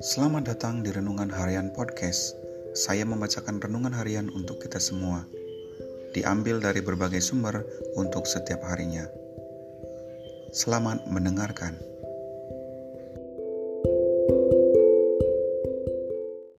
Selamat datang di Renungan Harian Podcast. Saya membacakan renungan harian untuk kita semua. Diambil dari berbagai sumber untuk setiap harinya. Selamat mendengarkan. thank you